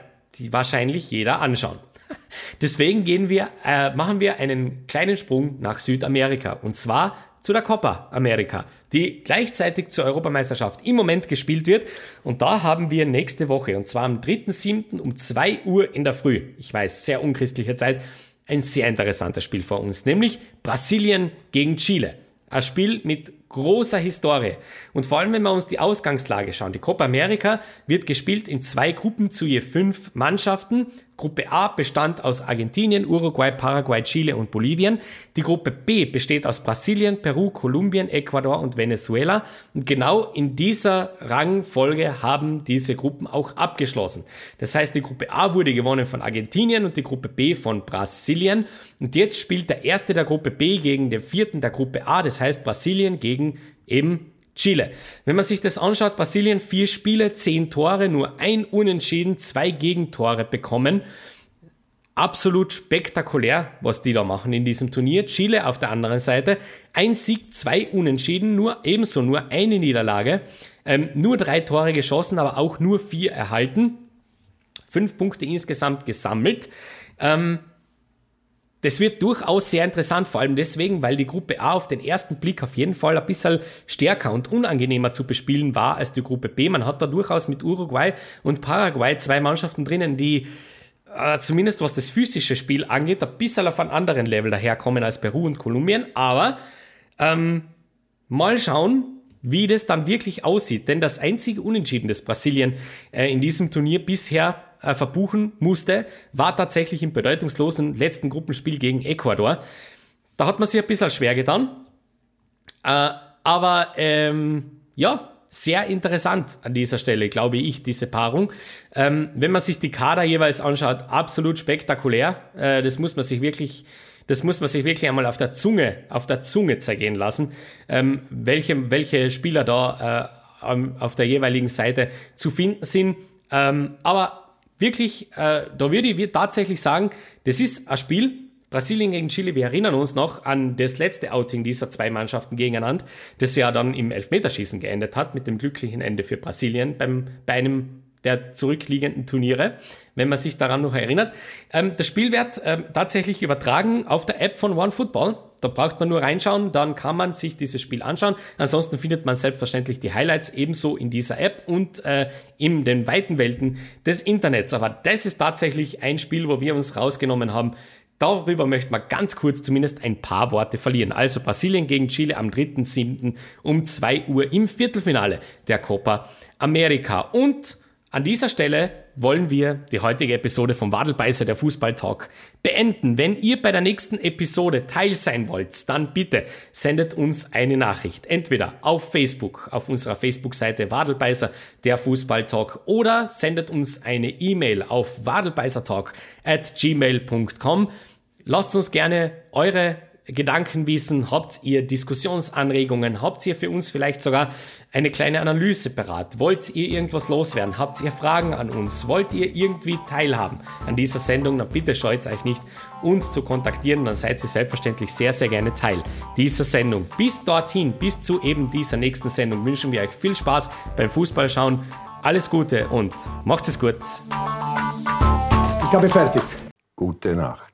wahrscheinlich jeder anschauen. *laughs* Deswegen gehen wir, äh, machen wir einen kleinen Sprung nach Südamerika. Und zwar zu der Copa America, die gleichzeitig zur Europameisterschaft im Moment gespielt wird. Und da haben wir nächste Woche, und zwar am 3.7. um 2 Uhr in der Früh, ich weiß, sehr unchristliche Zeit, ein sehr interessantes Spiel vor uns, nämlich Brasilien gegen Chile. Ein Spiel mit großer Historie. Und vor allem, wenn wir uns die Ausgangslage schauen. Die Copa America wird gespielt in zwei Gruppen zu je fünf Mannschaften. Gruppe A bestand aus Argentinien, Uruguay, Paraguay, Chile und Bolivien. Die Gruppe B besteht aus Brasilien, Peru, Kolumbien, Ecuador und Venezuela. Und genau in dieser Rangfolge haben diese Gruppen auch abgeschlossen. Das heißt, die Gruppe A wurde gewonnen von Argentinien und die Gruppe B von Brasilien. Und jetzt spielt der erste der Gruppe B gegen den vierten der Gruppe A. Das heißt Brasilien gegen eben Chile. Wenn man sich das anschaut, Brasilien vier Spiele, zehn Tore, nur ein Unentschieden, zwei Gegentore bekommen. Absolut spektakulär, was die da machen in diesem Turnier. Chile auf der anderen Seite, ein Sieg, zwei Unentschieden, nur ebenso nur eine Niederlage, ähm, nur drei Tore geschossen, aber auch nur vier erhalten. Fünf Punkte insgesamt gesammelt. Ähm, das wird durchaus sehr interessant, vor allem deswegen, weil die Gruppe A auf den ersten Blick auf jeden Fall ein bisschen stärker und unangenehmer zu bespielen war als die Gruppe B. Man hat da durchaus mit Uruguay und Paraguay zwei Mannschaften drinnen, die äh, zumindest was das physische Spiel angeht, ein bisschen auf einem anderen Level daherkommen als Peru und Kolumbien. Aber ähm, mal schauen, wie das dann wirklich aussieht. Denn das einzige Unentschieden, das Brasilien äh, in diesem Turnier bisher äh, verbuchen musste, war tatsächlich im bedeutungslosen letzten Gruppenspiel gegen Ecuador. Da hat man sich ein bisschen schwer getan. Äh, aber ähm, ja, sehr interessant an dieser Stelle, glaube ich, diese Paarung. Ähm, wenn man sich die Kader jeweils anschaut, absolut spektakulär. Äh, das muss man sich wirklich, das muss man sich wirklich einmal auf der Zunge, auf der Zunge zergehen lassen, ähm, welche, welche Spieler da äh, auf der jeweiligen Seite zu finden sind. Ähm, aber wirklich, äh, da würde ich tatsächlich sagen, das ist ein Spiel, Brasilien gegen Chile, wir erinnern uns noch an das letzte Outing dieser zwei Mannschaften gegeneinander, das ja dann im Elfmeterschießen geendet hat, mit dem glücklichen Ende für Brasilien beim, bei einem der zurückliegenden Turniere, wenn man sich daran noch erinnert. Ähm, das Spiel wird ähm, tatsächlich übertragen auf der App von OneFootball. Da braucht man nur reinschauen, dann kann man sich dieses Spiel anschauen. Ansonsten findet man selbstverständlich die Highlights ebenso in dieser App und äh, in den weiten Welten des Internets. Aber das ist tatsächlich ein Spiel, wo wir uns rausgenommen haben, Darüber möchte man ganz kurz zumindest ein paar Worte verlieren. Also Brasilien gegen Chile am 3.7. um 2 Uhr im Viertelfinale der Copa America. Und an dieser Stelle wollen wir die heutige Episode vom Wadelbeißer der Fußballtalk beenden. Wenn ihr bei der nächsten Episode Teil sein wollt, dann bitte sendet uns eine Nachricht. Entweder auf Facebook, auf unserer Facebook-Seite Wadelbeißer der Fußballtalk oder sendet uns eine E-Mail auf wadelbeißertalk at gmail.com. Lasst uns gerne eure Gedanken wissen, habt ihr Diskussionsanregungen, habt ihr für uns vielleicht sogar eine kleine Analyse parat, wollt ihr irgendwas loswerden, habt ihr Fragen an uns, wollt ihr irgendwie teilhaben an dieser Sendung, dann bitte scheut euch nicht, uns zu kontaktieren, dann seid ihr selbstverständlich sehr, sehr gerne Teil dieser Sendung. Bis dorthin, bis zu eben dieser nächsten Sendung wünschen wir euch viel Spaß beim Fußballschauen, alles Gute und macht es gut. Ich habe fertig. Gute Nacht.